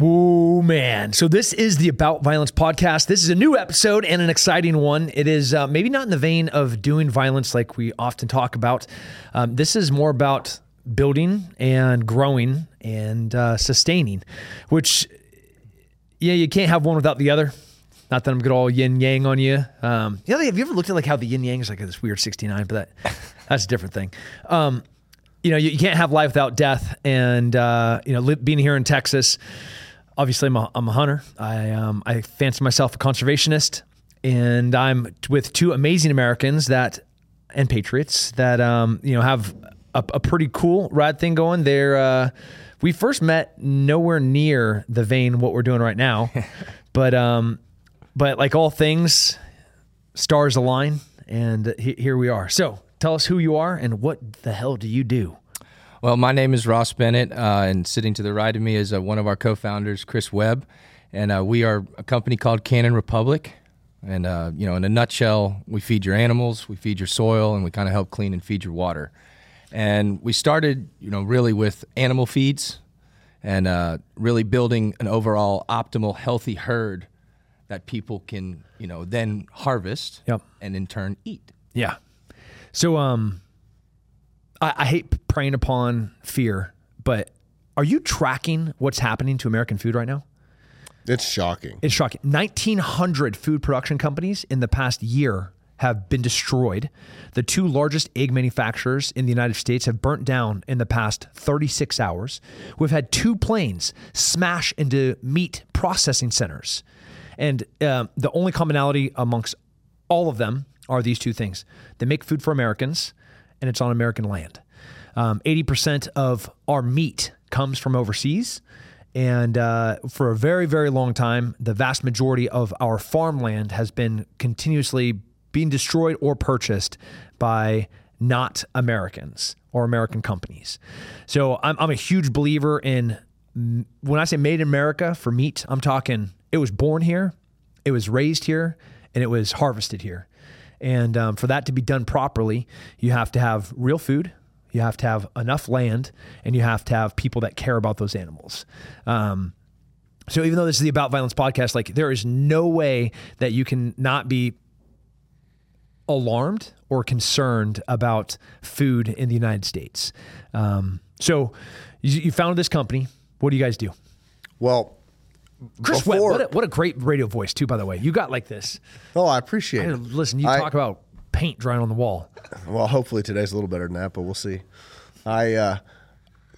Oh man! So this is the About Violence podcast. This is a new episode and an exciting one. It is uh, maybe not in the vein of doing violence like we often talk about. Um, this is more about building and growing and uh, sustaining, which yeah, you can't have one without the other. Not that I'm good all yin yang on you. Um, you know, have you ever looked at like how the yin yang is like this weird 69? But that that's a different thing. Um, you know, you, you, can't have life without death, and uh, you know, li- being here in Texas obviously I'm a, I'm a hunter. I um, I fancy myself a conservationist, and I'm with two amazing Americans that and patriots that um, you know have a, a, pretty cool rad thing going. They're uh, we first met nowhere near the vein what we're doing right now, but um, but like all things, stars align, and he, here we are. So tell us who you are and what the hell do you do? Well, my name is Ross Bennett, uh, and sitting to the right of me is uh, one of our co-founders, Chris Webb, and uh, we are a company called Cannon Republic. And uh, you know, in a nutshell, we feed your animals, we feed your soil, and we kind of help clean and feed your water. And we started, you know, really with animal feeds, and uh, really building an overall optimal, healthy herd that people can, you know, then harvest yep. and in turn eat. Yeah. So, um, I, I hate preying upon fear, but are you tracking what's happening to American food right now? It's shocking. It's shocking. 1,900 food production companies in the past year have been destroyed. The two largest egg manufacturers in the United States have burnt down in the past 36 hours. We've had two planes smash into meat processing centers. And uh, the only commonality amongst all of them are these two things they make food for Americans and it's on American land. Um, 80% of our meat comes from overseas. And uh, for a very, very long time, the vast majority of our farmland has been continuously being destroyed or purchased by not Americans or American companies. So I'm, I'm a huge believer in when I say made in America for meat, I'm talking it was born here, it was raised here, and it was harvested here. And um, for that to be done properly, you have to have real food, you have to have enough land, and you have to have people that care about those animals. Um, so even though this is the About Violence podcast, like there is no way that you can not be alarmed or concerned about food in the United States. Um, so you, you founded this company. What do you guys do? Well, Chris before, Webb, what a, what a, great radio voice too. By the way, you got like this. Oh, I appreciate I, it. Listen, you I, talk about paint drying on the wall. Well, hopefully today's a little better than that, but we'll see. I, uh,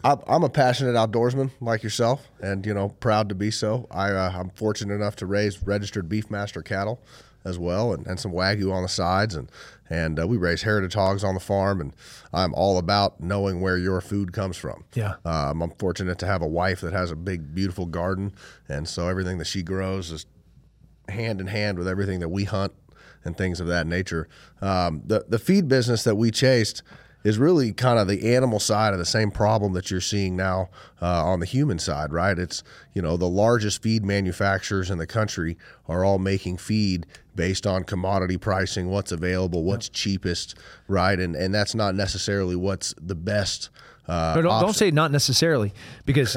I I'm a passionate outdoorsman like yourself, and you know, proud to be so. I uh, I'm fortunate enough to raise registered Beefmaster cattle as well, and, and some wagyu on the sides, and and uh, we raise heritage hogs on the farm, and I'm all about knowing where your food comes from. Yeah, um, I'm fortunate to have a wife that has a big, beautiful garden, and so everything that she grows is hand in hand with everything that we hunt and things of that nature. Um, the the feed business that we chased is really kind of the animal side of the same problem that you're seeing now uh, on the human side, right? It's, you know, the largest feed manufacturers in the country are all making feed based on commodity pricing, what's available, what's cheapest, right? And, and that's not necessarily what's the best. Uh, no, don't, don't say not necessarily because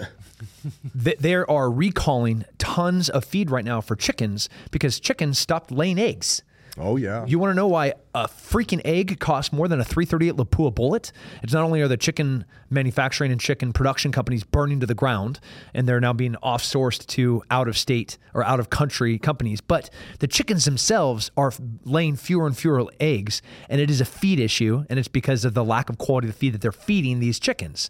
th- there are recalling tons of feed right now for chickens because chickens stopped laying eggs. Oh yeah. You want to know why a freaking egg costs more than a 338 Lapua bullet? It's not only are the chicken manufacturing and chicken production companies burning to the ground and they're now being off-sourced to out of state or out of country companies, but the chickens themselves are laying fewer and fewer eggs and it is a feed issue and it's because of the lack of quality of the feed that they're feeding these chickens.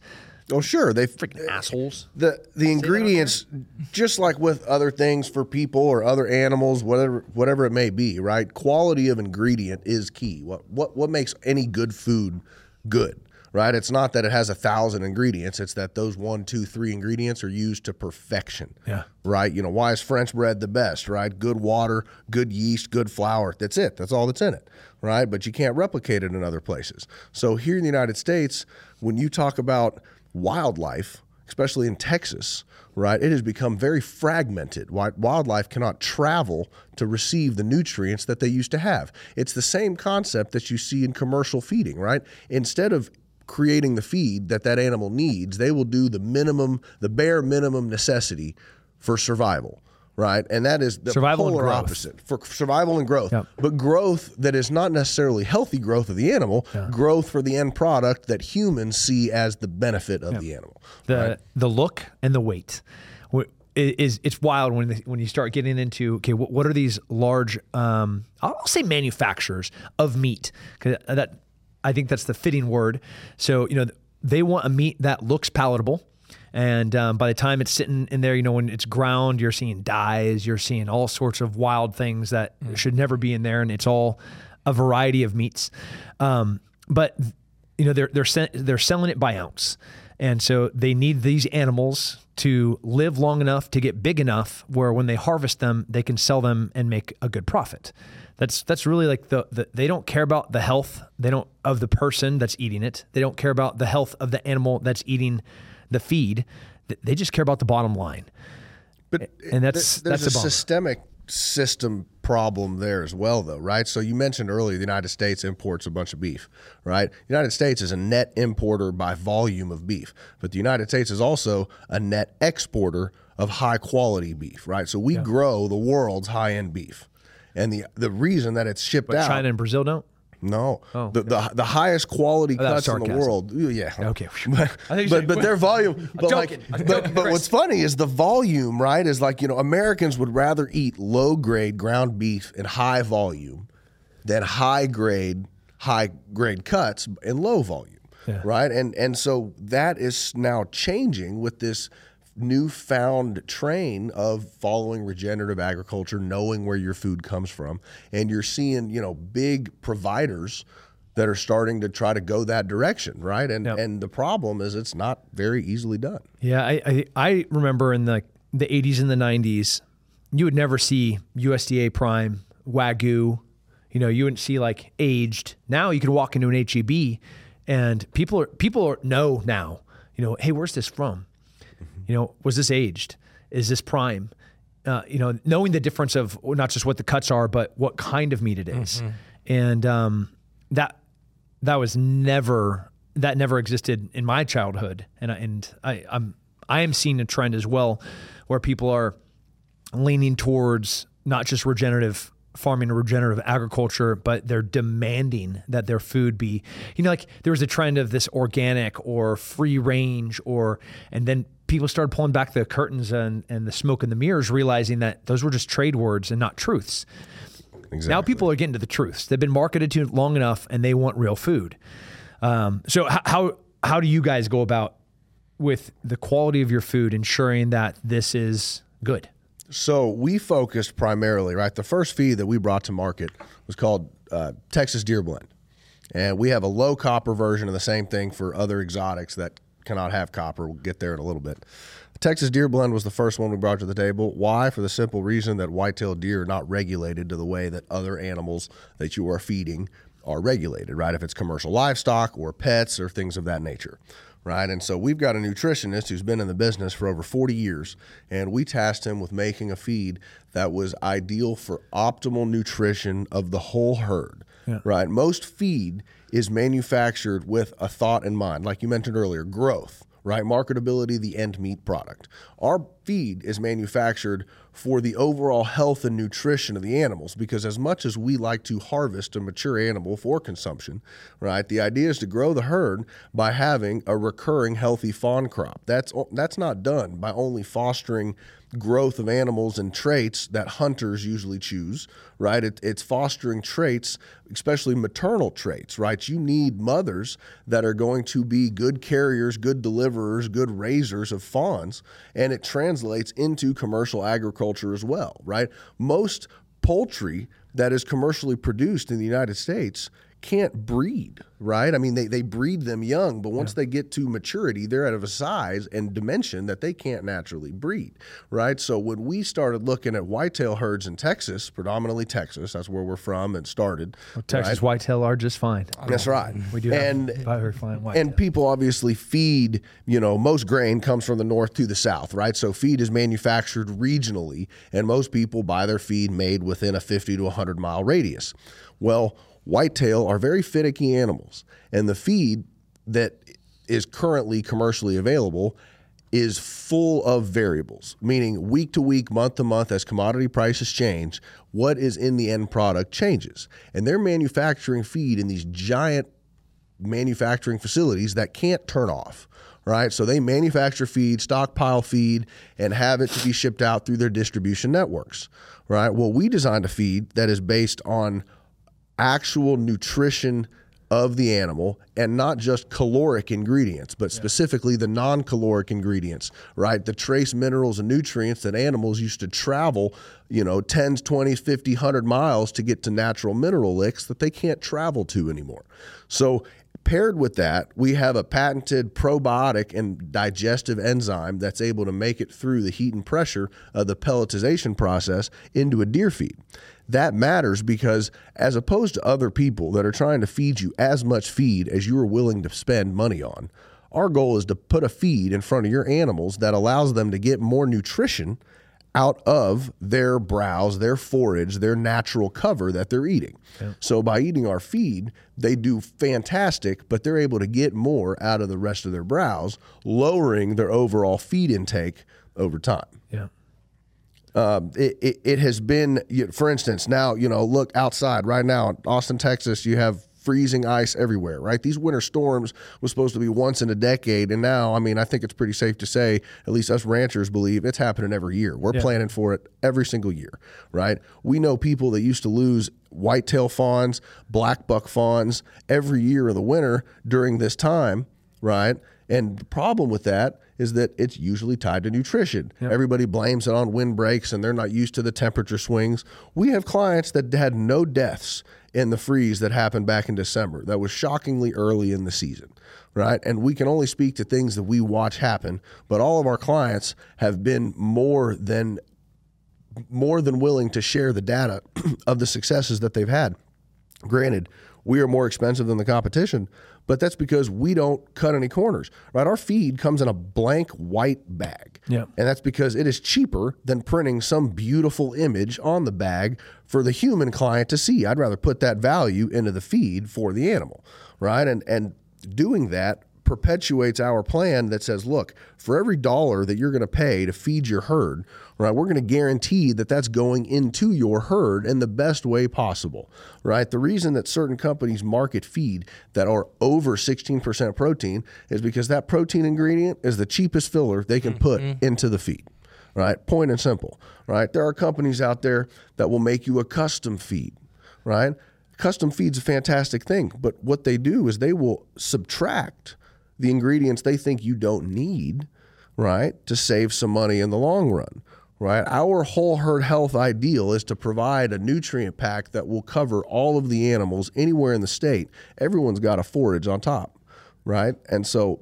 Oh sure, they freaking assholes. The the ingredients, just like with other things for people or other animals, whatever whatever it may be, right? Quality of ingredient is key. What what what makes any good food good, right? It's not that it has a thousand ingredients; it's that those one, two, three ingredients are used to perfection. Yeah. Right. You know why is French bread the best? Right. Good water, good yeast, good flour. That's it. That's all that's in it. Right. But you can't replicate it in other places. So here in the United States, when you talk about wildlife, especially in Texas, right, it has become very fragmented. Wildlife cannot travel to receive the nutrients that they used to have. It's the same concept that you see in commercial feeding, right? Instead of creating the feed that that animal needs, they will do the minimum, the bare minimum necessity for survival, right? And that is the Survival polar opposite for survival and growth. Yep. But growth that is not necessarily healthy growth of the animal, growth for the end product that humans see as the benefit of the animal. the the look and the weight Wh- is it's wild when the, when you start getting into okay what, what are these large um, I'll say manufacturers of meat 'cause that I think that's the fitting word so you know they want a meat that looks palatable and um, by the time it's sitting in there you know when it's ground you're seeing dyes you're seeing all sorts of wild things that should never be in there and it's all a variety of meats um, but you know they're they're se- they're selling it by ounce, and so they need these animals to live long enough to get big enough where when they harvest them, they can sell them and make a good profit. That's that's really like the, the they don't care about the health they don't of the person that's eating it. They don't care about the health of the animal that's eating the feed. They just care about the bottom line. But And that's- there's that's a a systemic system problem there as well, though, right? So you mentioned earlier the United States imports a bunch of beef, right? The United States is a net importer by volume of beef, but the United States is also a net exporter of high quality beef, right? So we grow the world's high end beef. And the the reason that it's shipped But out China and Brazil don't. No, oh, the, the the highest quality Oh, cuts in the world. Yeah. Okay. But I think you but, but their volume. But like, joking. But, but what's funny is the volume. Right? Is like you know Americans would rather eat low grade ground beef in high volume than high grade high grade cuts in low volume. Yeah. Right? And and so that is now changing with this newfound train of following regenerative agriculture, knowing where your food comes from, and you're seeing, you know, big providers that are starting to try to go that direction, right? And Yep. and the problem is it's not very easily done. Yeah, I, I I remember in the the 80s and the 90s, you would never see USDA prime wagyu. You know, you wouldn't see like aged. Now you can walk into an HEB, and people are people are, know now. You know, hey, where's this from? You know, was this aged? Is this prime? Uh, you know, knowing the difference of not just what the cuts are, but what kind of meat it is. and um, that that was never that never existed in my childhood, and I, and I, I'm I am seeing a trend as well, where people are leaning towards not just regenerative farming or regenerative agriculture, but they're demanding that their food be, you know, like there was a trend of this organic or free range or, and then people started pulling back the curtains and, and the smoke and the mirrors, realizing that those were just trade words and not truths. Exactly. Now people are getting to the truths. They've been marketed to long enough and they want real food. Um, so h- how, how do you guys go about with the quality of your food, ensuring that this is good? So we focused primarily, right? The first feed that we brought to market was called uh, Texas Deer Blend, and we have a low copper version of the same thing for other exotics that cannot have copper. We'll get there in a little bit. Texas Deer Blend was the first one we brought to the table. Why? For the simple reason that white-tailed deer are not regulated to the way that other animals that you are feeding are regulated, right? If it's commercial livestock or pets or things of that nature right? And so we've got a nutritionist who's been in the business for over 40 years, and we tasked him with making a feed that was ideal for optimal nutrition of the whole herd, right? Most feed is manufactured with a thought in mind, like you mentioned earlier, growth. Right, marketability, the end meat product. Our feed is manufactured for the overall health and nutrition of the animals because, as much as we like to harvest a mature animal for consumption, right, the idea is to grow the herd by having a recurring healthy fawn crop. That's that's not done by only fostering growth of animals and traits that hunters usually choose, right? It, it's fostering traits, especially maternal traits, right? You need mothers that are going to be good carriers, good deliverers, good raisers of fawns, and it translates into commercial agriculture as well, right? Most poultry that is commercially produced in the United States can't breed, right? I mean, they, they breed them young, but once they get to maturity, they're out of a size and dimension that they can't naturally breed, right? So when we started looking at whitetail herds in Texas, predominantly Texas, that's where we're from and started. Well, Texas whitetail are just fine. That's right. We do and have very fine whitetail. and people obviously feed, you know, most grain comes from the north to the south, right? So feed is manufactured regionally, and most people buy their feed made within a 50 to 100 mile radius. Well, whitetail are very finicky animals, and the feed that is currently commercially available is full of variables, meaning week to week, month to month, as commodity prices change, what is in the end product changes. And they're manufacturing feed in these giant manufacturing facilities that can't turn off. Right. So they manufacture feed, stockpile feed, and have it to be shipped out through their distribution networks. Right. Well, we designed a feed that is based on actual nutrition of the animal and not just caloric ingredients, but specifically the non caloric ingredients, right? The trace minerals and nutrients that animals used to travel, you know, 10s, 20s, 50, 100 miles to get to natural mineral licks that they can't travel to anymore. So, paired with that, we have a patented probiotic and digestive enzyme that's able to make it through the heat and pressure of the pelletization process into a deer feed that matters because as opposed to other people that are trying to feed you as much feed as you are willing to spend money on, our goal is to put a feed in front of your animals that allows them to get more nutrition out of their browse, their forage, their natural cover that they're eating. Yeah. So by eating our feed, they do fantastic, but they're able to get more out of the rest of their browse, lowering their overall feed intake over time. Um, it, it, it, has been, for instance, now, you know, look outside right now, Austin, Texas, you have freezing ice everywhere, right? These winter storms was supposed to be once in a decade. And now, I mean, I think it's pretty safe to say, at least us ranchers believe it's happening every year. We're yeah. planning for it every single year, right? We know people that used to lose whitetail fawns, black buck fawns every year in the winter during this time, right? And the problem with that is that it's usually tied to nutrition. Yep. Everybody blames it on windbreaks and they're not used to the temperature swings. We have clients that had no deaths in the freeze that happened back in December. That was shockingly early in the season, right? And we can only speak to things that we watch happen, but all of our clients have been more than more than willing to share the data of the successes that they've had. Granted, we are more expensive than the competition, but that's because we don't cut any corners, right? Our feed comes in a blank white bag. Yeah. And that's because it is cheaper than printing some beautiful image on the bag for the human client to see. I'd rather put that value into the feed for the animal, right? And and doing that perpetuates our plan that says, look, for every dollar that you're going to pay to feed your herd, right, we're going to guarantee that that's going into your herd in the best way possible, right? The reason that certain companies market feed that are over 16% protein is because that protein ingredient is the cheapest filler they can put mm-hmm. into the feed right? Point and simple, right? There are companies out there that will make you a custom feed, right? Custom feed's a fantastic thing, but what they do is they will subtract the ingredients they think you don't need, right, to save some money in the long run, right? Our whole herd health ideal is to provide a nutrient pack that will cover all of the animals anywhere in the state. Everyone's got a forage on top, right? And so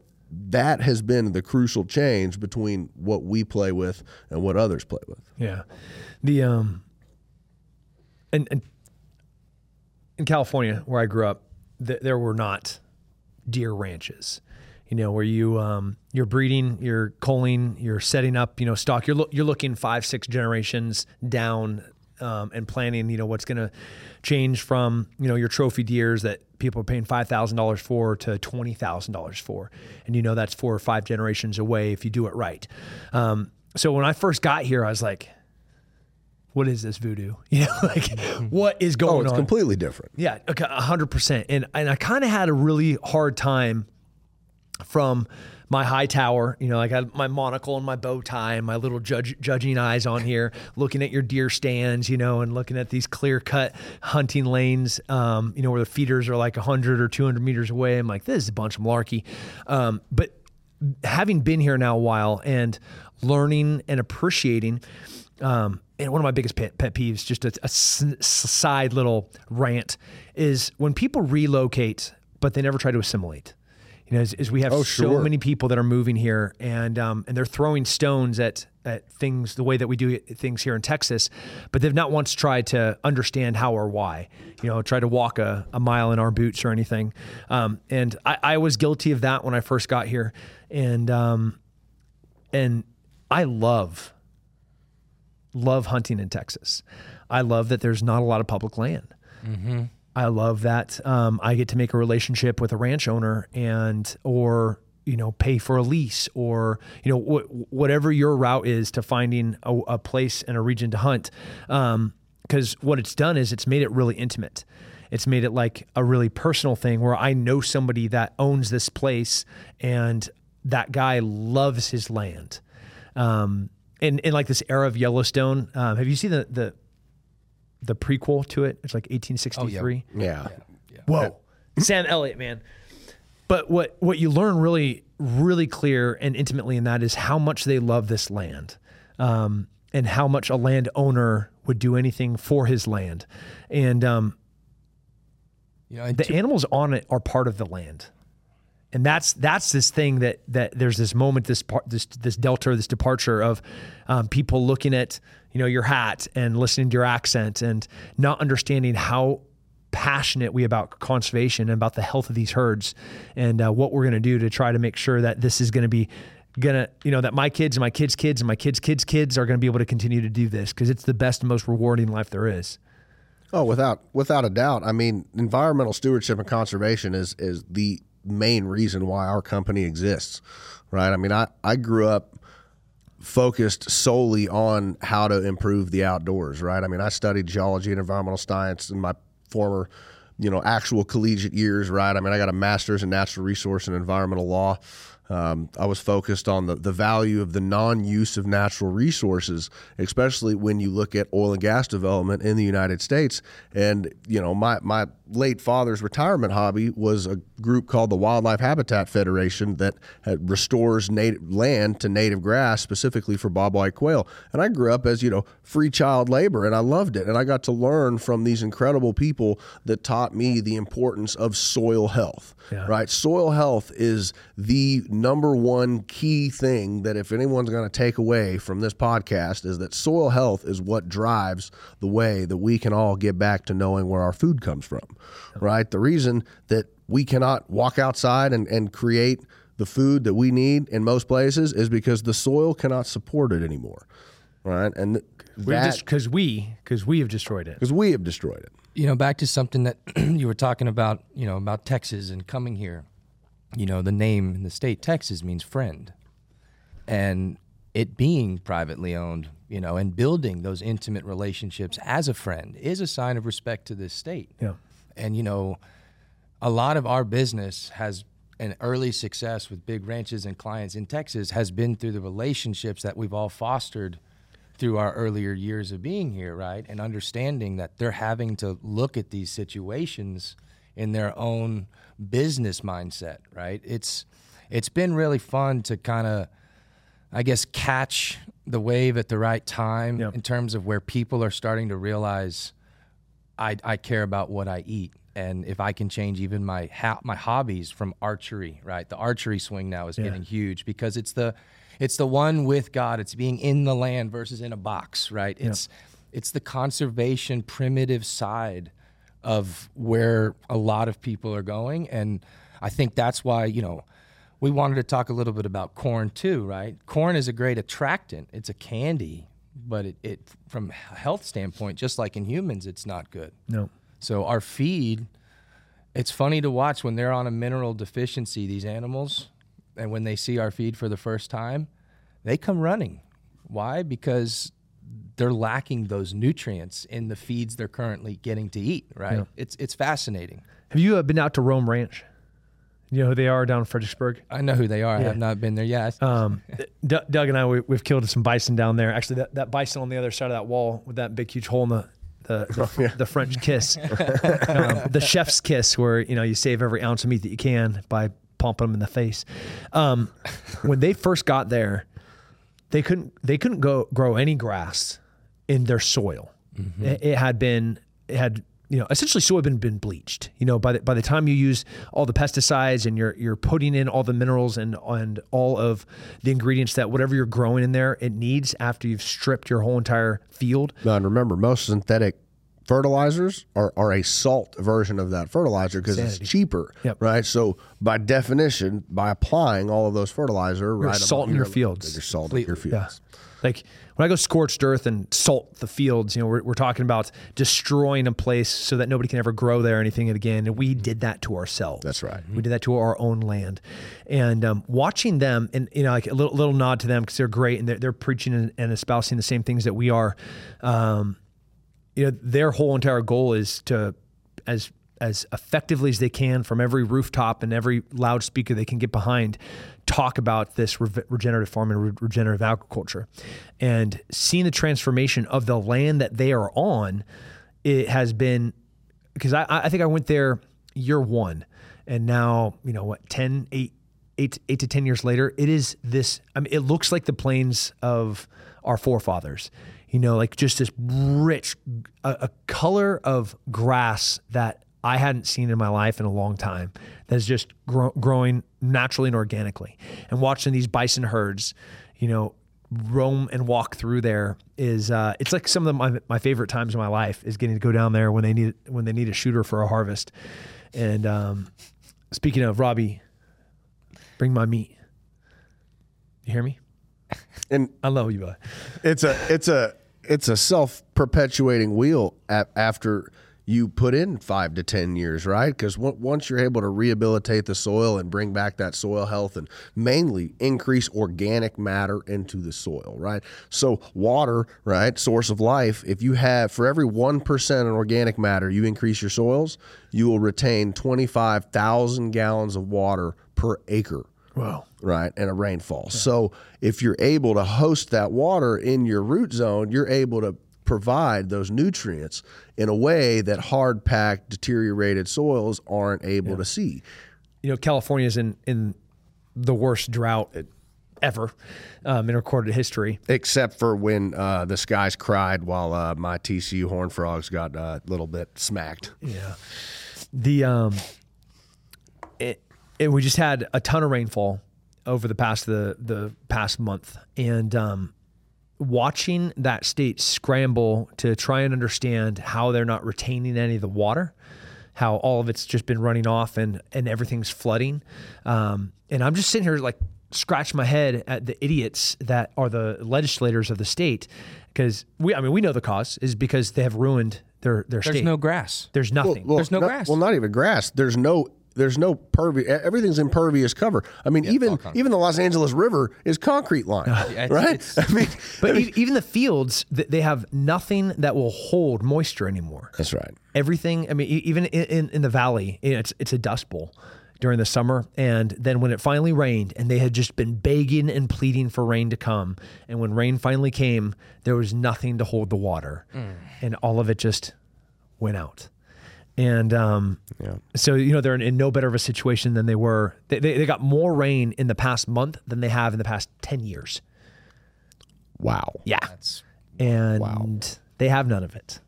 that has been the crucial change between what we play with and what others play with. Yeah. The um and, and in California where I grew up, th- there were not deer ranches you know, where you um, you're breeding, you're culling, you're setting up, you know, stock. You're lo- you're looking five, six generations down um, and planning, you know, what's going to change from you know your trophy deers that people are paying five thousand dollars for to twenty thousand dollars for, and you know that's four or five generations away if you do it right. Um, so when I first got here, I was like, what is this voodoo? You know, like what is going on? Oh, it's on? completely different. Yeah, okay, hundred percent. And and I kind of had a really hard time from my high tower, you know, I got my monocle and my bow tie and my little judge, judging eyes on here, looking at your deer stands, you know, and looking at these clear cut hunting lanes, um, you know, where the feeders are like 100 or 200 meters away. I'm like, this is a bunch of malarkey. Um, but having been here now a while and learning and appreciating, um, and one of my biggest pet, pet peeves, just a, a side little rant, is when people relocate, but they never try to assimilate you know, as, as we have oh, so sure. many people that are moving here and um, and they're throwing stones at at things the way that we do things here in Texas, but they've not once tried to understand how or why. You know, try to walk a, a mile in our boots or anything. Um, and I, I, was guilty of that when I first got here, and um, and I love love hunting in Texas. I love that there's not a lot of public land. Mm-hmm. I love that um, I get to make a relationship with a ranch owner and or you know pay for a lease or you know wh- whatever your route is to finding a, a place and a region to hunt because what it's done is it's made it really intimate. It's made it like a really personal thing where i know somebody that owns this place and that guy loves his land. Um, in, in like this era of yellowstone um, have you seen the, the the prequel to it. It's like 1863 Yeah. Whoa, Sam Elliott, man. But what what you learn really really clear and intimately in that is how much they love this land, um, and how much a landowner would do anything for his land, and um, You know, and the to- animals on it are part of the land. And that's that's this thing that that there's this moment, this part, this this delta, this departure of um, people looking at you know your hat and listening to your accent and not understanding how passionate we about conservation and about the health of these herds and uh, what we're going to do to try to make sure that this is going to be gonna you know that my kids and my kids kids and my kids kids kids are going to be able to continue to do this because it's the best and most rewarding life there is Oh, without without a doubt. I mean, environmental stewardship and conservation is is the main reason why our company exists, right? I mean, I I grew up focused solely on how to improve the outdoors, right? I mean, I studied geology and environmental science in my former, you know, actual collegiate years, right? I mean, I got a master's in natural resource and environmental law. Um, I was focused on the, the value of the non use of natural resources, especially when you look at oil and gas development in the United States. And, you know, my, my late father's retirement hobby was a group called the Wildlife Habitat Federation that restores native land to native grass specifically for bobwhite quail. And I grew up as, you know, free child labor and I loved it. And I got to learn from these incredible people that taught me the importance of soil health, Yeah. right? Soil health is the number one key thing that if anyone's going to take away from this podcast is that soil health is what drives the way that we can all get back to knowing where our food comes from, right? The reason that we cannot walk outside and, and create the food that we need in most places is because the soil cannot support it anymore, right? And th- we that because we because we have destroyed it because we have destroyed it. you know, back to something that you were talking about, you know, about Texas and coming here. You know, the name in the state Texas means friend. And it being privately owned, you know, and building those intimate relationships as a friend is a sign of respect to this state. yeah And, you know, a lot of our business has an early success with big ranches and clients in Texas has been through the relationships that we've all fostered through our earlier years of being here, right? And understanding that they're having to look at these situations in their own business mindset, right? It's it's been really fun to kind of I guess catch the wave at the right time in terms of where people are starting to realize I, I care about what I eat. And if I can change even my ha- my hobbies from archery, right? The archery swing now is getting huge because it's the it's the one with God. It's being in the land versus in a box, right? It's it's the conservation primitive side of where a lot of people are going, and I think that's why you know we wanted to talk a little bit about corn too, right? Corn is a great attractant. It's a candy, but it, it from a health standpoint, just like in humans, it's not good. no So our feed, it's funny to watch when they're on a mineral deficiency, these animals, and when they see our feed for the first time, they come running. Why? Because they're lacking those nutrients in the feeds they're currently getting to eat, right? It's it's fascinating. Have you uh, been out to Roam Ranch? You know who they are down in Fredericksburg? I know who they are. I have not been there yet. Um, D- Doug and I, we, we've killed some bison down there. Actually, that, that bison on the other side of that wall with that big, huge hole in the the, the, the French kiss, um, the chef's kiss, where you know you save every ounce of meat that you can by pumping them in the face. Um, when they first got there, they couldn't they couldn't go grow any grass in their soil. Mm-hmm. It, it had been it had you know essentially soil had been, been bleached. You know by the by the time you use all the pesticides and you're you're putting in all the minerals and and all of the ingredients that whatever you're growing in there it needs after you've stripped your whole entire field. Now, and remember, most synthetic fertilizers are, are a salt version of that fertilizer because it's cheaper, Yep. right? So, by definition, by applying all of those fertilizer, right, salting above your fields. you're salting your fields. Like when I go scorched earth and salt the fields, you know, we're, we're talking about destroying a place so that nobody can ever grow there or anything again. And we did that to ourselves. That's right. We did that to our own land. And um, watching them, and you know, like a little, little nod to them because they're great and they're, they're preaching and, and espousing the same things that we are. Um, you know, their whole entire goal is to, as as effectively as they can from every rooftop and every loudspeaker they can get behind, talk about this re- regenerative farming re- regenerative agriculture, and seeing the transformation of the land that they are on, it has been because I, I think I went there year one, and now you know what 10, 8, eight, eight to ten years later, it is this. I mean, it looks like the plains of our forefathers you know, like just this rich, a, a, color of grass that I hadn't seen in my life in a long time that's just grow, growing naturally and organically. And watching these bison herds, you know, roam and walk through there is uh, it's like some of the, my, my favorite times in my life is getting to go down there when they need when they need a shooter for a harvest. And um, speaking of Robbie, bring my meat. You hear me? And I love you, bud. It's a it's a it's a self perpetuating wheel after you put in five to 10 years, right? Because once you're able to rehabilitate the soil and bring back that soil health and mainly increase organic matter into the soil, right? So, water, right, source of life, if you have for every 1% in organic matter, you increase your soils, you will retain 25,000 gallons of water per acre. Wow. Right. And a rainfall. Yeah. So if you're able to host that water in your root zone, you're able to provide those nutrients in a way that hard packed, deteriorated soils aren't able yeah. to see. You know, California is in, in the worst drought ever um, in recorded history. Except for when uh, the skies cried while uh, my TCU Horn Frogs got a little bit smacked. Yeah. The, um, it, it, we just had a ton of rainfall over the past the the past month, and um, watching that state scramble to try and understand how they're not retaining any of the water, how all of it's just been running off and and everything's flooding. Um, and I'm just sitting here like scratch my head at the idiots that are the legislators of the state because we I mean we know the cause is because they have ruined their their There's state. no grass. There's nothing. Well, well, There's no not, grass. Well, not even grass. There's no there's no pervious. Everything's impervious cover. I mean, yeah, even even the Los Angeles River is concrete line, it's, right? It's, I mean, but I mean, even the fields, they have nothing that will hold moisture anymore. That's right. Everything. I mean, even in, in the valley, it's it's a dust bowl during the summer. And then when it finally rained, and they had just been begging and pleading for rain to come, and when rain finally came, there was nothing to hold the water, mm. and all of it just went out. And um, yeah. so, you know, they're in, in, no better of a situation than they were. They, they, they, got more rain in the past month than they have in the past 10 years. Wow. Yeah. That's, and wow. they have none of it.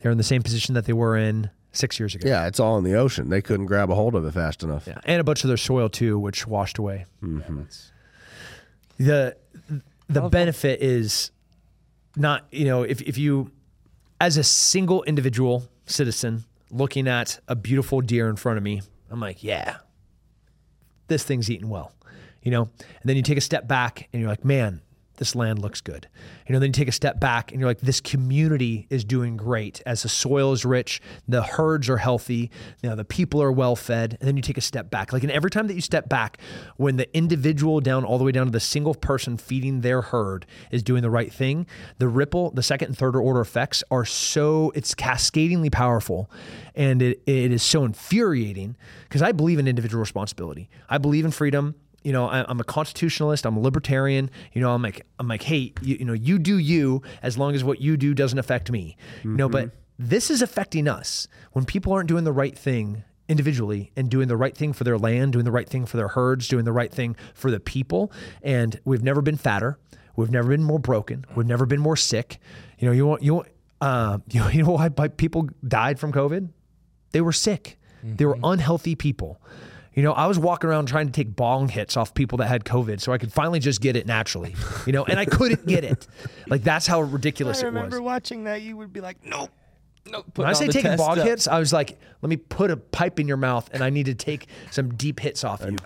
They're in the same position that they were in six years ago. Yeah, it's all in the ocean. They couldn't grab a hold of it fast enough. Yeah. And a bunch of their soil, too, which washed away. Mm-hmm. The, the benefit is not, you know, if, if you, as a single individual citizen, looking at a beautiful deer in front of me, I'm like, yeah, this thing's eating well, you know? And then you take a step back and you're like, man, this land looks good. You know, then you take a step back and you're like, this community is doing great as the soil is rich, the herds are healthy, you know, the people are well fed. And then you take a step back. Like, and every time that you step back, when the individual down all the way down to the single person feeding their herd is doing the right thing, the ripple, the second and third order effects are so, it's cascadingly powerful. And it, it is so infuriating because I believe in individual responsibility. I believe in freedom you know, I, am a constitutionalist. I'm a libertarian. You know, I'm like, I'm like, hey, you, you, know, you do you as long as what you do doesn't affect me. Mm-hmm. You know, but mm-hmm. this is affecting us when people aren't doing the right thing individually and doing the right thing for their land, doing the right thing for their herds, doing the right thing for the people. And we've never been fatter. We've never been more broken. We've never been more sick. You know, you want you want, uh, you know, you know why people died from COVID? They were sick. Mm-hmm. They were mm-hmm. unhealthy people. You know, I was walking around trying to take bong hits off people that had COVID so I could finally just get it naturally, you know, and I couldn't get it. Like, that's how ridiculous it was. I remember watching that. You would be like, nope. Nope, when I say taking bong up. hits, I was like, let me put a pipe in your mouth and I need to take some deep hits off you.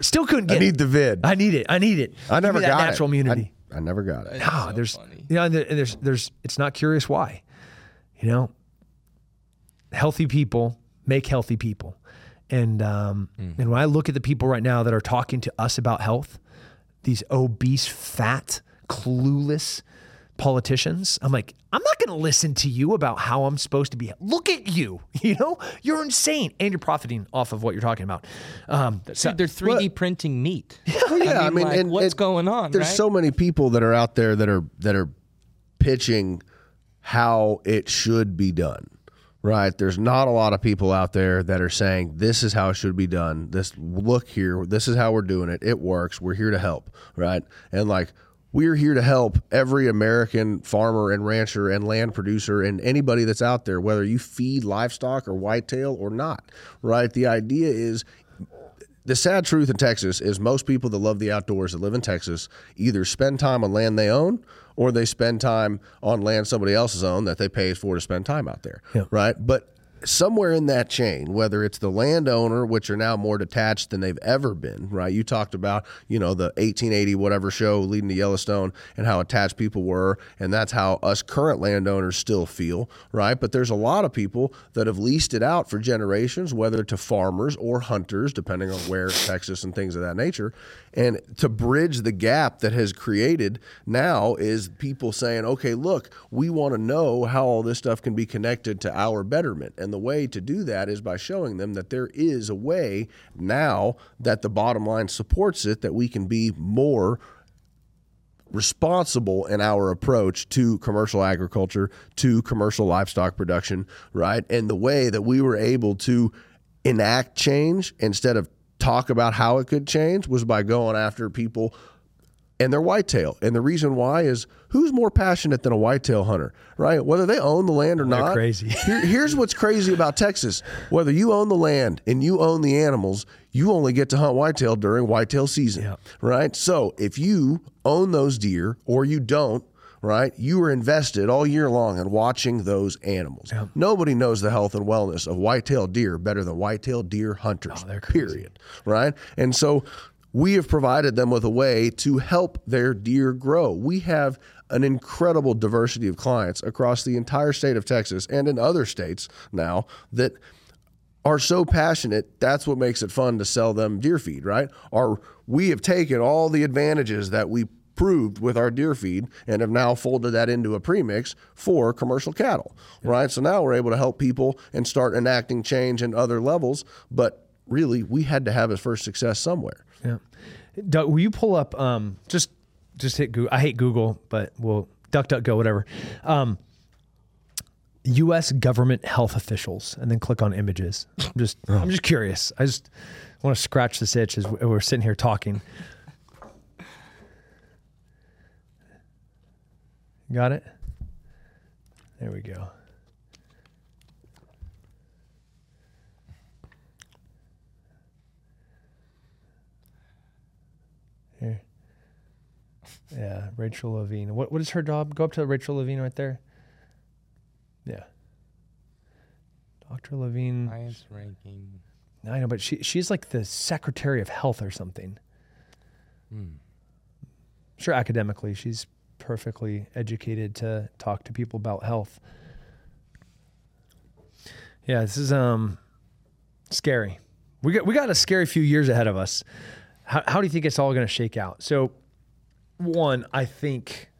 Still couldn't get it. I need it. the vid. I need it. I need it. I never that got natural it. immunity. I, I never got it. It's Ah, so there's funny. yeah, and there- and there's there's it's not curious why. You know, healthy people make healthy people, and um, and when I look at the people right now that are talking to us about health, these obese, fat, clueless politicians, I'm like, I'm not going to listen to you about how I'm supposed to be. Look at you, you know, you're insane, and you're profiting off of what you're talking about. Um, so- Dude, they're 3D printing meat. Well, yeah, I mean, like, and- what's and going on? There's right? so many people that are out there that are that are pitching how it should be done. Right? There's not a lot of people out there that are saying this is how it should be done. This look here, this is how we're doing it. It works. We're here to help, right? And like we're here to help every American farmer and rancher and land producer and anybody that's out there, whether you feed livestock or whitetail or not, right? The idea is the sad truth in Texas is most people that love the outdoors that live in Texas either spend time on land they own or they spend time on land somebody else's own that they pay for to spend time out there. Right. But somewhere in that chain, whether it's the landowner, which are now more detached than they've ever been, right? You talked about, you know, the 1880 whatever show leading to Yellowstone and how attached people were, and that's how us current landowners still feel, right? But there's a lot of people that have leased it out for generations, whether to farmers or hunters, depending on where Texas and things of that nature. And to bridge the gap that has created now is people saying, okay, look, we want to know how all this stuff can be connected to our betterment. And the way to do that is by showing them that there is a way now that the bottom line supports it, that we can be more responsible in our approach to commercial agriculture, to commercial livestock production, right? And the way that we were able to enact change instead of talk about how it could change was by going after people and their whitetail. And the reason why is who's more passionate than a whitetail hunter, right? Whether they own the land or not. crazy. Here- here's what's crazy about Texas. Whether you own the land and you own the animals, you only get to hunt whitetail during whitetail season, right? So if you own those deer or you don't, right, you are invested all year long in watching those animals. Nobody knows the health and wellness of whitetail deer better than whitetail deer hunters, oh, period, right? And so we have provided them with a way to help their deer grow. We have an incredible diversity of clients across the entire state of Texas and in other states now that are so passionate that's what makes it fun to sell them deer feed right or we have taken all the advantages that we proved with our deer feed and have now folded that into a premix for commercial cattle right so now we're able to help people and start enacting change in other levels but really we had to have a first success somewhere Yeah. Doug, will you pull up um just just hit Google. I hate Google, but we'll duck duck go whatever. Um US government health officials and then click on images. I'm just I'm just curious. I just want to scratch this itch as we're sitting here talking. Got it? There we go. Here. Yeah, Rachel Levine. What what is her job? Go up to Rachel Levine right there. Yeah. Dr. Levine. Highest ranking. I know, but she she's like the Secretary of Health or something. Hmm. Sure, academically, she's perfectly educated to talk to people about health. Yeah, this is um scary. We got we got a scary few years ahead of us. How how do you think it's all going to shake out? So, one, I think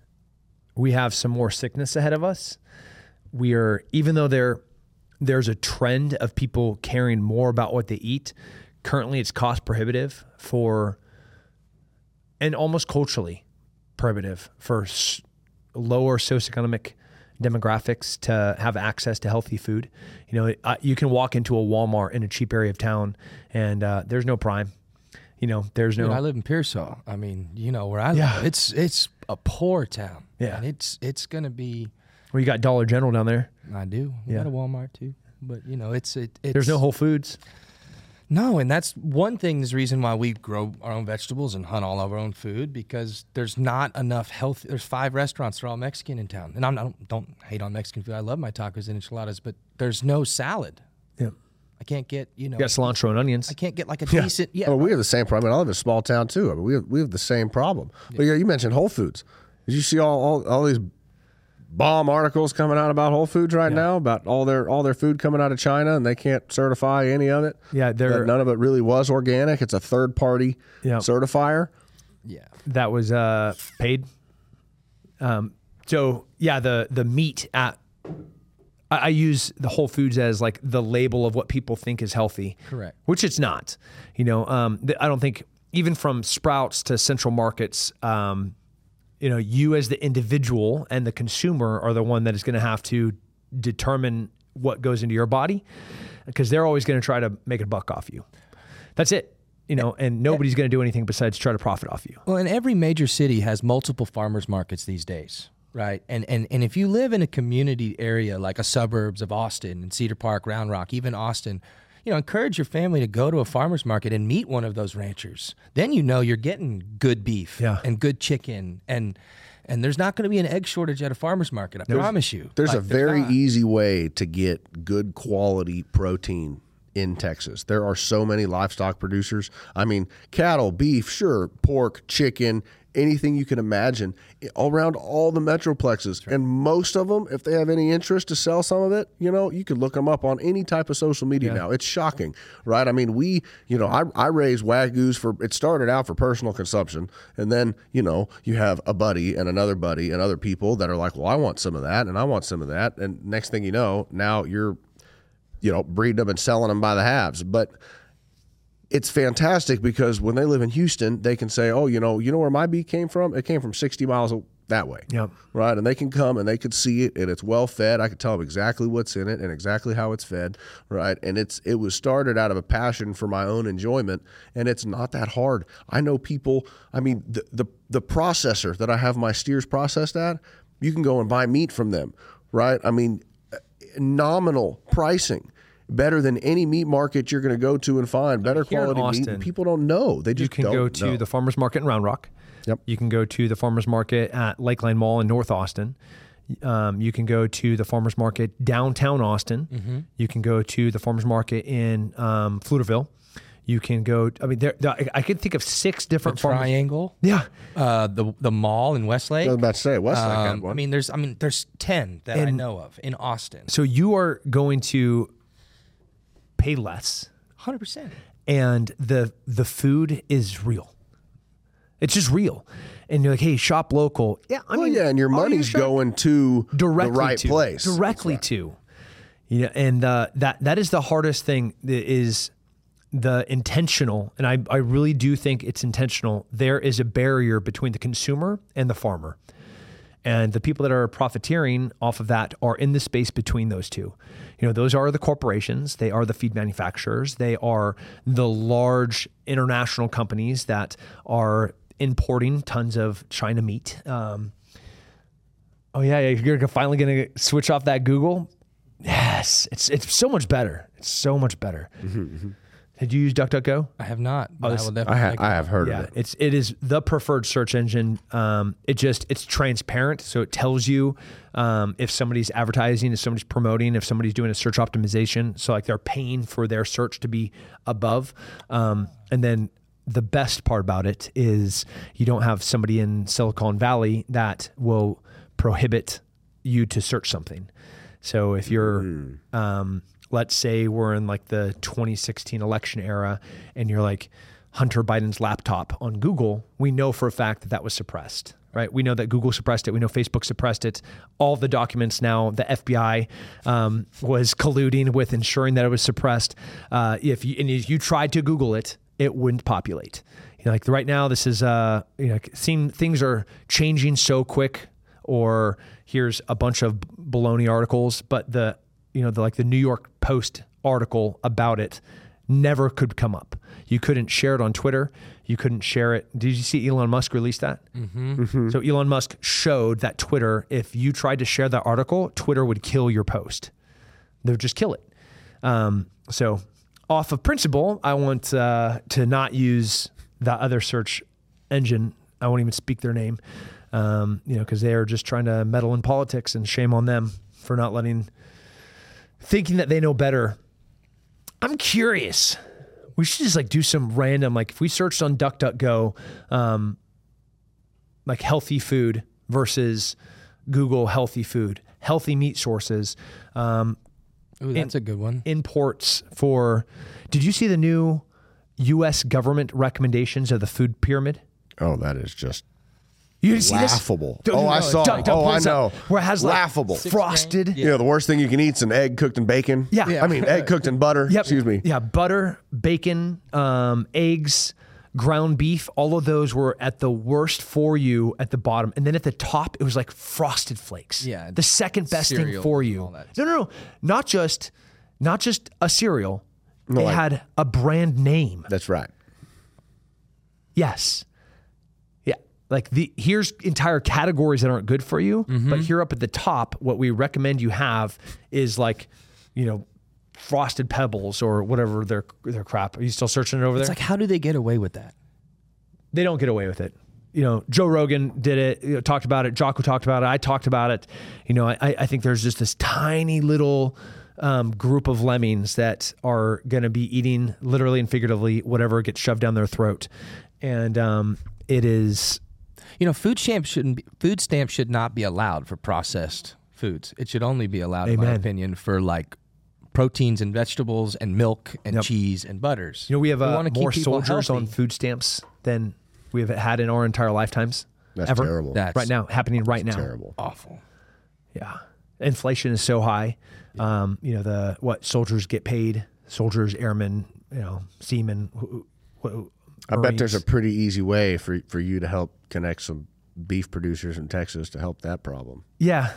we have some more sickness ahead of us. We are even though there there's a trend of people caring more about what they eat. Currently, it's cost prohibitive for, and almost culturally prohibitive for s- lower socioeconomic demographics to have access to healthy food. You know, uh, you can walk into a Walmart in a cheap area of town, and uh, there's no prime. You know, there's no. Dude, I live in Pearsall. I mean, you know where I live. Yeah. live. It's it's a poor town. Yeah. And it's it's gonna be. well, you got Dollar General down there. I do. We Yeah. got a Walmart too, but you know it's it. It's, There's no Whole Foods. No, and that's one thing. Is the reason why we grow our own vegetables and hunt all of our own food because there's not enough health. There's five restaurants. They're all Mexican in town, and I'm, I don't don't hate on Mexican food. I love my tacos and enchiladas, but there's no salad. Yeah. I can't get you know. You got cilantro and onions. I can't get like a decent. Yeah. Well, we have the same problem. I, mean, I live in a small town too. I mean, we have, we have the same problem. But yeah, you mentioned Whole Foods. Did you see all, all, all these bomb articles coming out about Whole Foods right now about all their all their food coming out of China and they can't certify any of it? Yeah, they're- none of it really was organic. It's a third party Yeah. certifier. Yeah. that was uh, paid. Um, so yeah, the the meat at I, I use the Whole Foods as like the label of what people think is healthy. Correct. Which it's not. You know, um, th- I don't think even from Sprouts to Central Markets, um, you know, you as the individual and the consumer are the one that is going to have to determine what goes into your body because they're always going to try to make a buck off you. That's it. You know, and nobody's going to do anything besides try to profit off you. Well, and every major city has multiple farmers markets these days, right? And and and if you live in a community area like a suburbs of Austin and Cedar Park, Round Rock, even Austin, you know, encourage your family to go to a farmers market and meet one of those ranchers. Then you know you're getting good beef Yeah. and good chicken and and there's not going to be an egg shortage at a farmers market. I promise you. There's Like, a very not. easy way to get good quality protein in Texas. There are so many livestock producers. I mean, cattle, beef, sure, pork, chicken, anything you can imagine eh, all around all the metroplexes. And most of them, if they have any interest to sell some of it, you know, you could look them up on any type of social media now. It's shocking, right? I mean, we, you know, I, I raise wagyus for, it started out for personal consumption. And then, you know, you have a buddy and another buddy and other people that are like, well, I want some of that and I want some of that. And next thing you know, now you're, you know, breeding them and selling them by the halves. But it's fantastic because when they live in Houston, they can say, "Oh, you know, you know where my beef came from? It came from 60 miles that way." Yep. Right, and they can come and they could see it, and it's well fed. I could tell them exactly what's in it and exactly how it's fed. Right, and it's it was started out of a passion for my own enjoyment, and it's not that hard. I know people. I mean, the the, the processor that I have my steers processed at, you can go and buy meat from them. Right, I mean, eh, nominal pricing. Better than any meat market you're going to go to and find better Here quality meat. Austin, and People don't know. They just You can don't go to know. the farmers market in Round Rock. Yep. You can go to the farmers market at Lakeline Mall in North Austin. Um, you can go to the farmers market downtown Austin. Mm-hmm. You can go to the farmers market in um, Pflugerville. You can go. I mean, there. there I- I can think of six different farmers. Triangle. Yeah, Uh, the the mall in Westlake. I was about to say Westlake had Um, one. I mean, there's I mean, there's ten that I know of in Austin. so you are going to pay less, Hundred percent. and the the food is real. It's just real, and you're like, hey, shop local. Yeah, I well, mean, yeah, and your money's shop- going to directly the right to, place. Directly to. Yeah, and uh, that that is the hardest thing is the intentional, and I, I really do think it's intentional. There is a barrier between the consumer and the farmer. And the people that are profiteering off of that are in the space between those two. You know, those are the corporations, they are the feed manufacturers, they are the large international companies that are importing tons of China meat. Um, oh yeah, you're finally going to switch off that Google. Yes, it's it's so much better. It's so much better. Did you use DuckDuckGo? I have not. but I this- will I, ha- check I have heard Yeah, of it. it's it is the preferred search engine. Um, it just it's transparent, so it tells you um, if somebody's advertising, if somebody's promoting, if somebody's doing a search optimization. So like they're paying for their search to be above, um, and then the best part about it is you don't have somebody in Silicon Valley that will prohibit you to search something. So if you're, um, let's say we're in like the 2016 election era and you're like Hunter Biden's laptop on Google, we know for a fact that that was suppressed, right? We know that Google suppressed it. We know Facebook suppressed it. All the documents now, the FBI um, was colluding with ensuring that it was suppressed. Uh, if you, and if you tried to Google it, it wouldn't populate. You know, like right now, this is, uh, you know, seem things are changing so quick or here's a bunch of baloney articles, but the you know the like the New York Post article about it never could come up. You couldn't share it on Twitter. You couldn't share it. Did you see Elon Musk release that? Mm-hmm. So Elon Musk showed that Twitter, if you tried to share that article, Twitter would kill your post. They would just kill it. Um, so, off of principle, I want uh, to not use that other search engine. I won't even speak their name, um, you know, because they are just trying to meddle in politics, and shame on them for not letting, thinking that they know better. I'm curious. We should just like do some random, like if we searched on DuckDuckGo, um, like healthy food, versus Google healthy food, healthy meat sources, um, Ooh, that's a good one. imports for. Did you see the new U.S. government recommendations of the food pyramid? Oh, that is just You didn't see this? laughable. Don't- oh, I saw. don't- don't oh, I know. Where it has like laughable. frosted. You know, the worst thing you can eat is an egg cooked in bacon. Yeah. Yeah. I mean, egg cooked in butter. Yep. Excuse me. Yeah, butter, bacon, um, eggs, ground beef. All of those were at the worst for you at the bottom, and then at the top it was like frosted flakes. Yeah, the second best thing for you. No, no, no, not just, not just a cereal. they like- had a brand name. That's right. Yes. Like the here's entire categories that aren't good for you, Mm-hmm. but here up at the top, what we recommend you have is like, you know, frosted pebbles or whatever their their crap. Are you still searching it over It's there? It's like, how do they get away with that? they don't get away with it. You know, Joe Rogan did it, you know, talked about it. Jocko talked about it. I talked about it. You know, I, I think there's just this tiny little um, group of lemmings that are going to be eating literally and figuratively whatever gets shoved down their throat. And um, it is You know, food stamps shouldn't be, food stamps should not be allowed for processed foods. It should only be allowed, in my opinion, for like proteins and vegetables and milk and Yep. cheese and butters. You know, we have uh, wanna keep more people soldiers on food stamps than we have had in our entire lifetimes. That's ever. terrible. That's right now, happening right now. Terrible. awful. Yeah, inflation is so high. Um, you know the what soldiers get paid, soldiers, airmen, you know, seamen. who- who- I bet there's a pretty easy way for for you to help connect some beef producers in Texas to help that problem. yeah,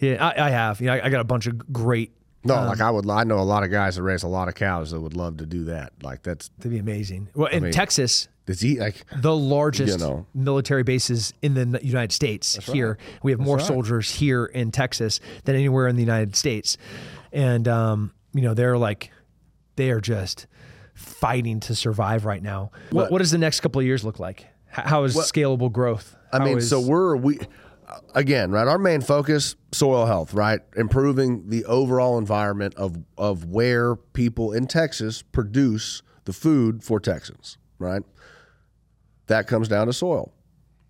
yeah. I, I have. You know, I, I got a bunch of great. No, Um, like I would. I know a lot of guys that raise a lot of cows that would love to do that. Like that's To be amazing. Well, in mean- Texas, it's he like the largest You know. military bases in the United States here. We have more soldiers here in Texas than anywhere in the United States. And, um, you know, they're like, they are just fighting to survive right now. What, what does the next couple of years look like? How is scalable growth? I How mean, is- so we're we again, right? Our main focus, soil health, right? Improving the overall environment of of where people in Texas produce the food for Texans, right? That comes down to soil.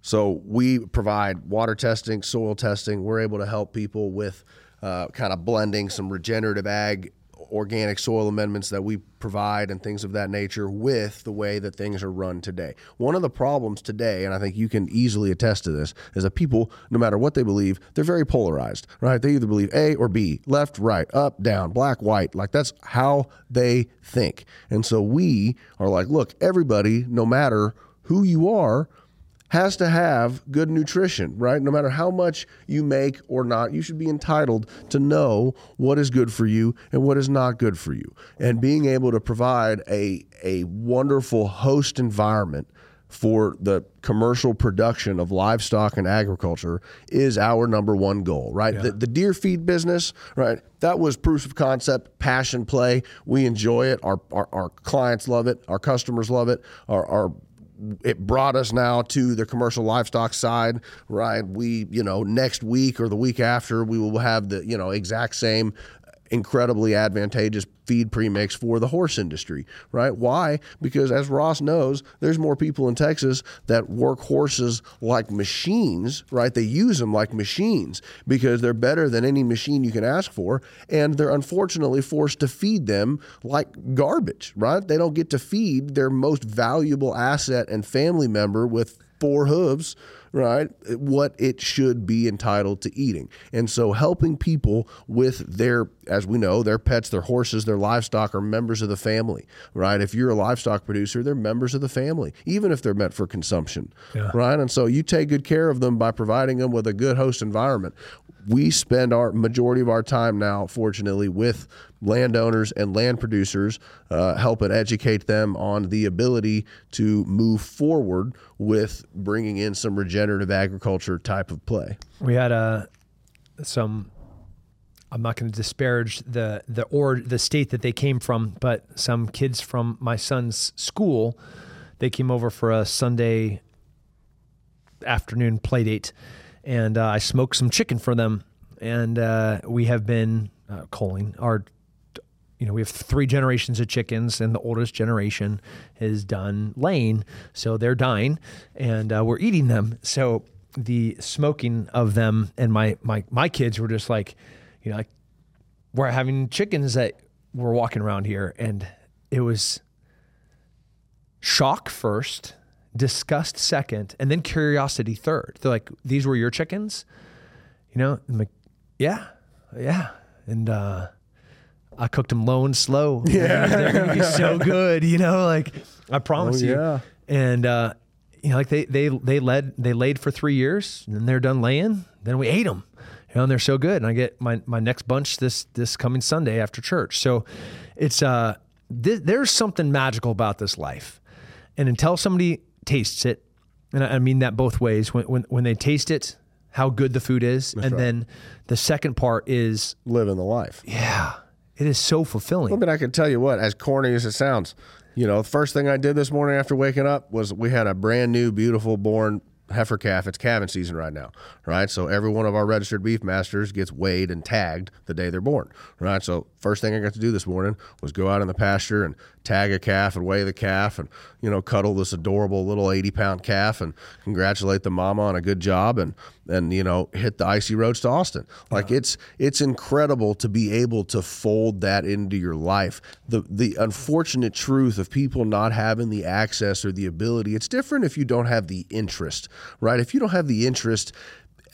So we provide water testing, soil testing. We're able to help people with uh, kind of blending some regenerative ag, organic soil amendments that we provide, and things of that nature with the way that things are run today. One of the problems today, and I think you can easily attest to this, is that people, no matter what they believe, they're very polarized, right? They either believe A or B, left, right, up, down, black, white. Like that's how they think. And so we are like, look, everybody, no matter who you are, has to have good nutrition, right? No matter how much you make or not, you should be entitled to know what is good for you and what is not good for you. And being able to provide a, a wonderful host environment for the commercial production of livestock and agriculture is our number one goal, right? The, the deer feed business, right? That was proof of concept, passion play. We enjoy it. Our, our, our clients love it. Our customers love it. Our, our it brought us now to the commercial livestock side, right? We, you know, next week or the week after, we will have the, you know, exact same incredibly advantageous feed premix for the horse industry, right? Why? Because as Ross knows, there's more people in Texas that work horses like machines, right? They use them like machines because they're better than any machine you can ask for, and they're unfortunately forced to feed them like garbage, right? They don't get to feed their most valuable asset and family member with four hooves, right? What it should be entitled to eating. And so helping people with their, as we know, their pets, their horses, their livestock are members of the family, right? If you're a livestock producer, they're members of the family, even if they're meant for consumption, right? And so you take good care of them by providing them with a good host environment. We spend our majority of our time now, fortunately, with landowners and land producers, uh, helping educate them on the ability to move forward with bringing in some regenerative agriculture type of play. we had uh, some I'm not going to disparage the the or the state that they came from, but some kids from my son's school, they came over for a Sunday afternoon play date, and uh, I smoked some chicken for them, and uh, we have been uh, our. You know, we have three generations of chickens, and the oldest generation is done laying, so they're dying, and uh, we're eating them. So the smoking of them, and my my my kids were just like, you know, like we're having chickens that were walking around here, and it was shock first, disgust second, and then curiosity third. They're like, "These were your chickens," you know. I'm like, "Yeah, yeah," and uh, I cooked them low and slow. Yeah, they're gonna be so good, you know. Like I promise Oh, you. yeah. And uh, you know, like they they they led they laid for three years, and then they're done laying. Then we ate them, you know, and they're so good. And I get my my next bunch this this coming Sunday after church. So it's uh, th- there's something magical about this life, and until somebody tastes it, and I I mean that both ways. When when when they taste it, how good the food is, and right. then the second part is Living the life. yeah, it is so fulfilling. I mean, I can tell you what, as corny as it sounds, you know, the first thing I did this morning after waking up was we had a brand new, beautiful born heifer calf. It's calving season right now, right? So every one of our registered Beefmasters gets weighed and tagged the day they're born, right? So first thing I got to do this morning was go out in the pasture and tag a calf and weigh the calf and you know cuddle this adorable little 80 pound calf and congratulate the mama on a good job and and you know hit the icy roads to austin like it's it's incredible to be able to fold that into your life the the unfortunate truth of people not having the access or the ability it's different if you don't have the interest right if you don't have the interest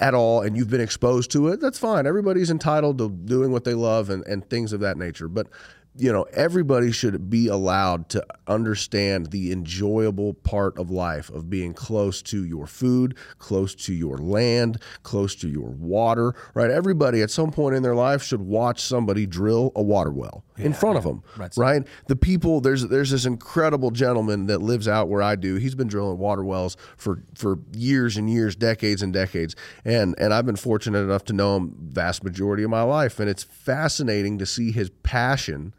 at all and you've been exposed to it, that's fine. Everybody's entitled to doing what they love and, and things of that nature. But you know, everybody should be allowed to understand the enjoyable part of life of being close to your food, close to your land, close to your water, right? Everybody at some point in their life should watch somebody drill a water well in front of them, right? The people there's there's this incredible gentleman that lives out where I do. He's been drilling water wells for for years and years, decades and decades. And and I've been fortunate enough to know him vast majority of my life and it's fascinating to see his passion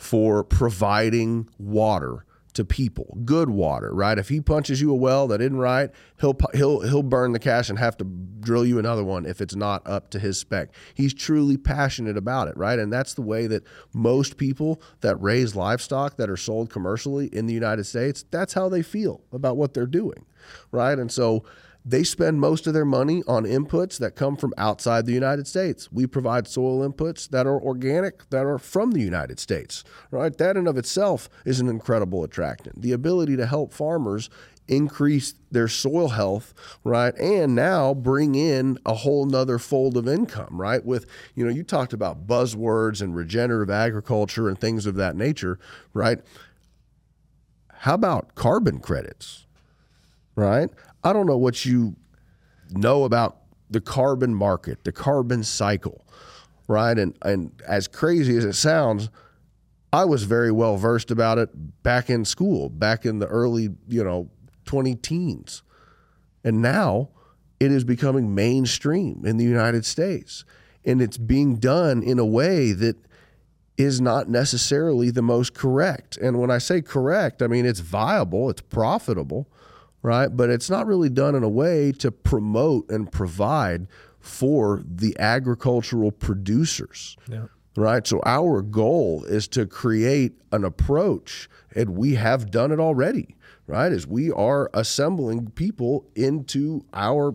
for providing water to people, good water, right? If he punches you a well that isn't right, he'll he'll he'll burn the cash and have to drill you another one if it's not up to his spec. He's truly passionate about it, right? And that's the way that most people that raise livestock that are sold commercially in the United States, that's how they feel about what they're doing, right? And so they spend most of their money on inputs that come from outside the United States. We provide soil inputs that are organic, that are from the United States, right? That in of itself is an incredible attractant. The ability to help farmers increase their soil health, right? And now bring in a whole nother fold of income, right? With, you know, you talked about buzzwords and regenerative agriculture and things of that nature, right? How about carbon credits? Right? I don't know what you know about the carbon market, the carbon cycle, right? And and as crazy as it sounds, I was very well versed about it back in school, back in the early, you know, 20 teens. And now it is becoming mainstream in the United States. And it's being done in a way that is not necessarily the most correct. And when I say correct, I mean it's viable, it's profitable, right? But it's not really done in a way to promote and provide for the agricultural producers. Yeah. Right. So our goal is to create an approach, and we have done it already, right? Is we are assembling people into our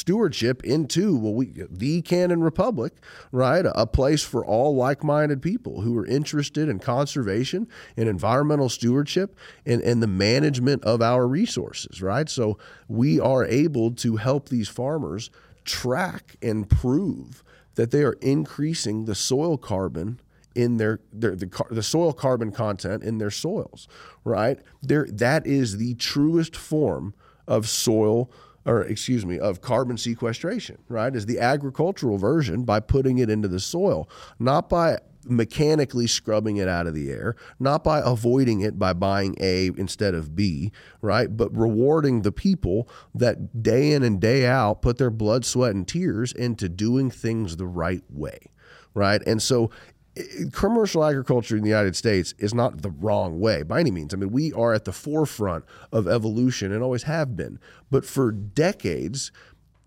stewardship into well we the Cannon Republic, right? A place for all like-minded people who are interested in conservation and environmental stewardship and, and the management of our resources, right? So we are able to help these farmers track and prove that they are increasing the soil carbon in their, their the, the soil carbon content in their soils, right? There that is the truest form of soil or excuse me, of carbon sequestration, right? Is the agricultural version by putting it into the soil, not by mechanically scrubbing it out of the air, not by avoiding it by buying A instead of B, right? But rewarding the people that day in and day out put their blood, sweat, and tears into doing things the right way, right? And so commercial agriculture in the United States is not the wrong way by any means. I mean, we are at the forefront of evolution and always have been. But for decades,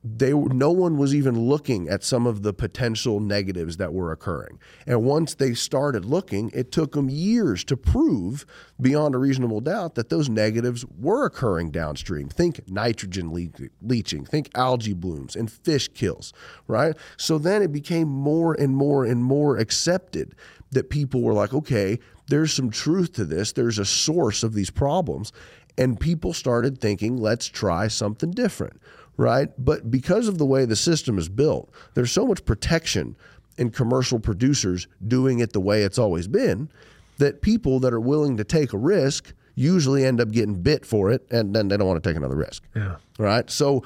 they no one was even looking at some of the potential negatives that were occurring. And once they started looking, it took them years to prove beyond a reasonable doubt that those negatives were occurring downstream. Think nitrogen le- leaching, think algae blooms and fish kills, right? So then it became more and more and more accepted that people were like, okay, there's some truth to this. There's a source of these problems. And people started thinking, let's try something different right? But because of the way the system is built, there's so much protection in commercial producers doing it the way it's always been that people that are willing to take a risk usually end up getting bit for it and then they don't want to take another risk. Yeah. Right? So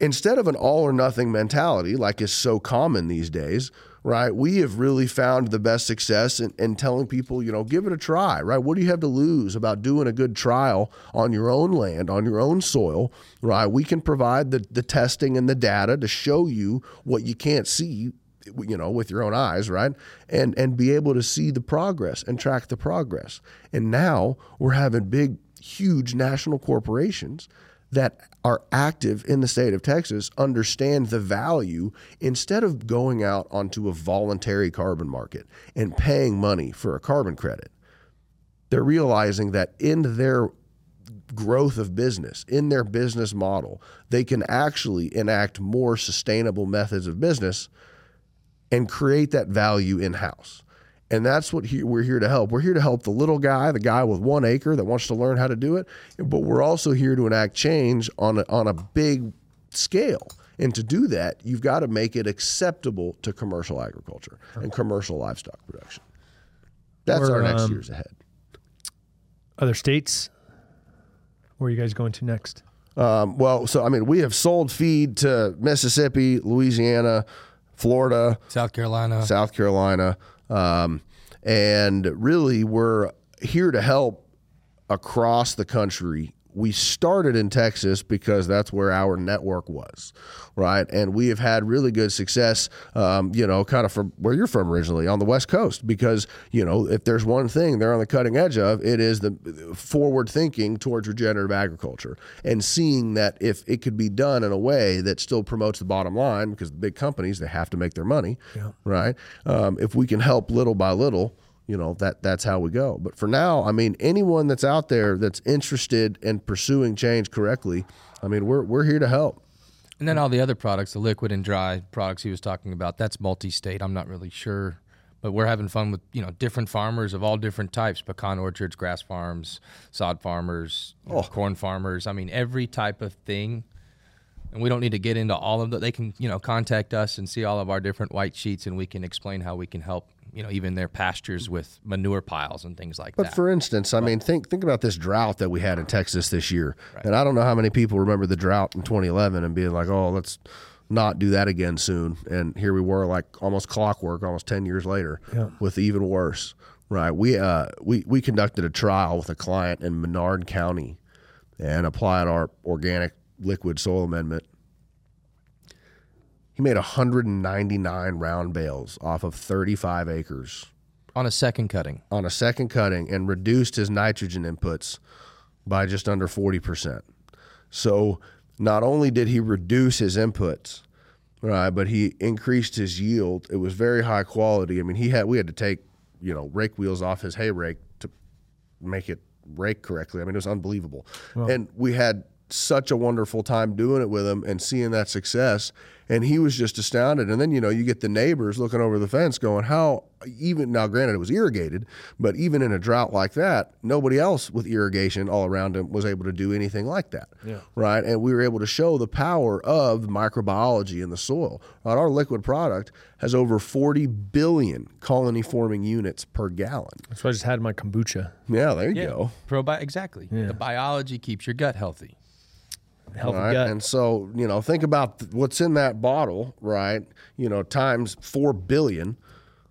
instead of an all or nothing mentality like is so common these days, right? We have really found the best success in, in, telling people, you know, give it a try, right? What do you have to lose about doing a good trial on your own land, on your own soil, right? We can provide the, the testing and the data to show you what you can't see you know with your own eyes right and and be able to see the progress and track the progress and now we're having big huge national corporations that are active in the state of Texas understand the value instead of going out onto a voluntary carbon market and paying money for a carbon credit. They're realizing that in their growth of business, in their business model, they can actually enact more sustainable methods of business and create that value in house. And that's what he, we're here to help. We're here to help the little guy, the guy with one acre that wants to learn how to do it. But we're also here to enact change on a, on a big scale. And to do that, you've got to make it acceptable to commercial agriculture and commercial livestock production. That's We're, our next um, years ahead. Other states? Where are you guys going to next? Um, well, so I mean, we have sold feed to Mississippi, Louisiana, Florida, South Carolina. South Carolina. Um, and really, we're here to help across the country. We started in Texas because that's where our network was, right? And we have had really good success, um, you know, kind of from where you're from originally on the West Coast. Because, you know, if there's one thing they're on the cutting edge of, it is the forward thinking towards regenerative agriculture and seeing that if it could be done in a way that still promotes the bottom line, because the big companies, they have to make their money, Yeah. right? Um, if we can help little by little, you know that that's how we go. But for now, I mean, anyone that's out there that's interested in pursuing change correctly, I mean, we're we're here to help. And then all the other products, the liquid and dry products he was talking about, that's multi-state. I'm not really sure, but we're having fun with you know different farmers of all different types: pecan orchards, grass farms, sod farmers, you know, oh. corn farmers. I mean, every type of thing. And we don't need to get into all of that. They can you know contact us and see all of our different white sheets, and we can explain how we can help. You know, even their pastures with manure piles and things like But that. But for instance, I mean, think think about this drought that we had in Texas this year, and I don't know how many people remember the drought in 2011 and being like, "Oh, let's not do that again soon." And here we were, like almost clockwork, almost 10 years later, Yeah. with even worse. Right? We uh we we conducted a trial with a client in Menard County, and applied our organic liquid soil amendment. He made 199 round bales off of 35 acres on a second cutting. on a second cutting and reduced his nitrogen inputs by just under 40%. So not only did he reduce his inputs, right, but he increased his yield. It was very high quality. I mean, he had we had to take, you know, rake wheels off his hay rake to make it rake correctly. I mean, it was unbelievable. And we had such a wonderful time doing it with him and seeing that success. And he was just astounded. And then, you know, you get the neighbors looking over the fence going, how, even now, granted, it was irrigated, but even in a drought like that, nobody else with irrigation all around him was able to do anything like that. Yeah. Right. And we were able to show the power of microbiology in the soil. Right? Our liquid product has over 40 billion colony forming units per gallon. That's what I just had in my kombucha. Yeah, there you go. Probi- exactly. Yeah. The biology keeps your gut healthy. Healthy right? gut. And so, you know, think about th- what's in that bottle, right? You know, times 4 billion,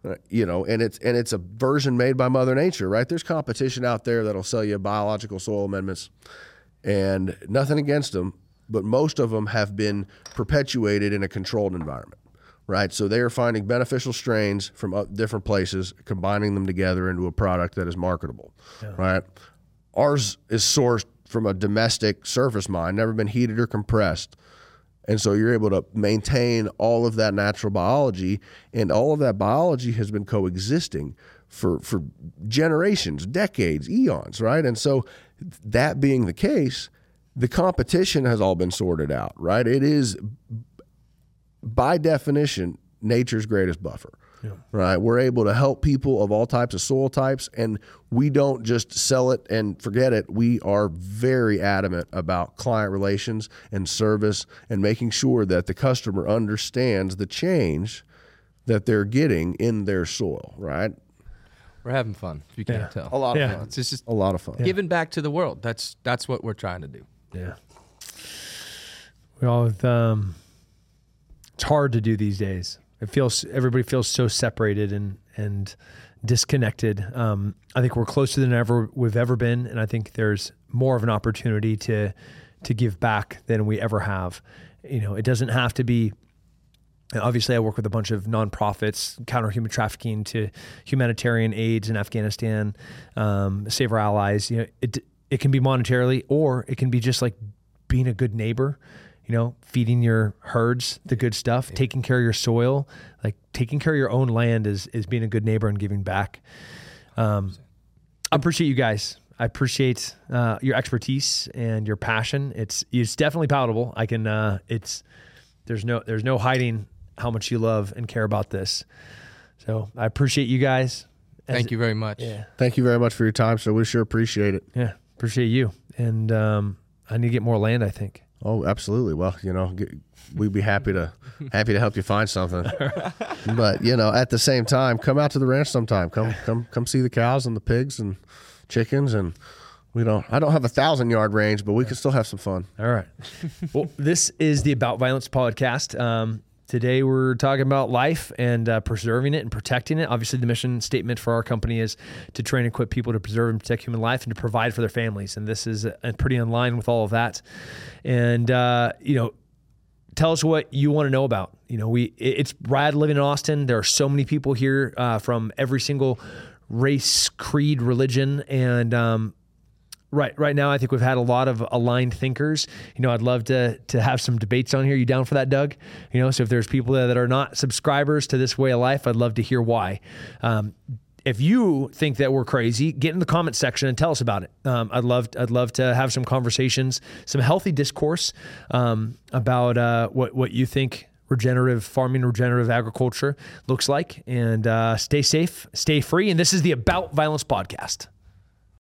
uh, you know, and it's and it's a version made by Mother Nature, right? There's competition out there that'll sell you biological soil amendments and nothing against them, but most of them have been perpetuated in a controlled environment. Right, so they are finding beneficial strains from uh, different places, combining them together into a product that is marketable. Right, ours is sourced from a domestic surface mine, never been heated or compressed, And so you're able to maintain all of that natural biology, and all of that biology has been coexisting for for generations, decades, eons, right? And so that being the case, the competition has all been sorted out, right? It is by definition nature's greatest buffer. Yeah. Right. We're able to help people of all types of soil types, and we don't just sell it and forget it. We are very adamant about client relations and service and making sure that the customer understands the change that they're getting in their soil, right? We're having fun. If you can't yeah. tell, a lot of fun. It's just a lot of fun. Giving back to the world. That's that's what we're trying to do. Yeah. We all um, it's hard to do these days. It feels everybody feels so separated and and disconnected. Um, I think we're closer than ever we've ever been, and I think there's more of an opportunity to to give back than we ever have. You know, it doesn't have to be Obviously, I work with a bunch of nonprofits, counter human trafficking to humanitarian aids in Afghanistan, um, save our allies. You know, it it can be monetarily, or it can be just like being a good neighbor. You know, feeding your herds the good stuff, yeah. taking care of your soil, like taking care of your own land is is being a good neighbor and giving back. Um, I appreciate you guys. I appreciate uh, your expertise and your passion. It's it's definitely palatable. I can. Uh, it's there's no there's no hiding how much you love and care about this. So I appreciate you guys. Thank you very much. Yeah. Thank you very much for your time. So we sure appreciate it. Yeah. Appreciate you. And um, I need to get more land, I think. Oh, absolutely. Well, you know, we'd be happy to happy to help you find something. but you know, at the same time, come out to the ranch sometime. Come come come see the cows and the pigs and chickens and we don't I don't have a thousand yard range, but we can still have some fun. All right. well, this is the About Violence podcast. Um, Today, we're talking about life and uh, preserving it and protecting it. Obviously, the mission statement for our company is to train and equip people to preserve and protect human life and to provide for their families. And this is uh, pretty in line with all of that. And, uh, you know, tell us what you want to know about. You know, we it's rad living in Austin. There are so many people here uh, from every single race, creed, religion, and um, Right, right now I think we've had a lot of aligned thinkers. You know, I'd love to to have some debates on here. You down for that, Doug? You know, so if there's people that are not subscribers to this way of life, I'd love to hear why. Um, if you think that we're crazy, get in the comment section and tell us about it. Um, I'd love I'd love to have some conversations, some healthy discourse um, about uh, what what you think regenerative farming, regenerative agriculture looks like. And uh, stay safe, stay free. And this is the About Violence podcast.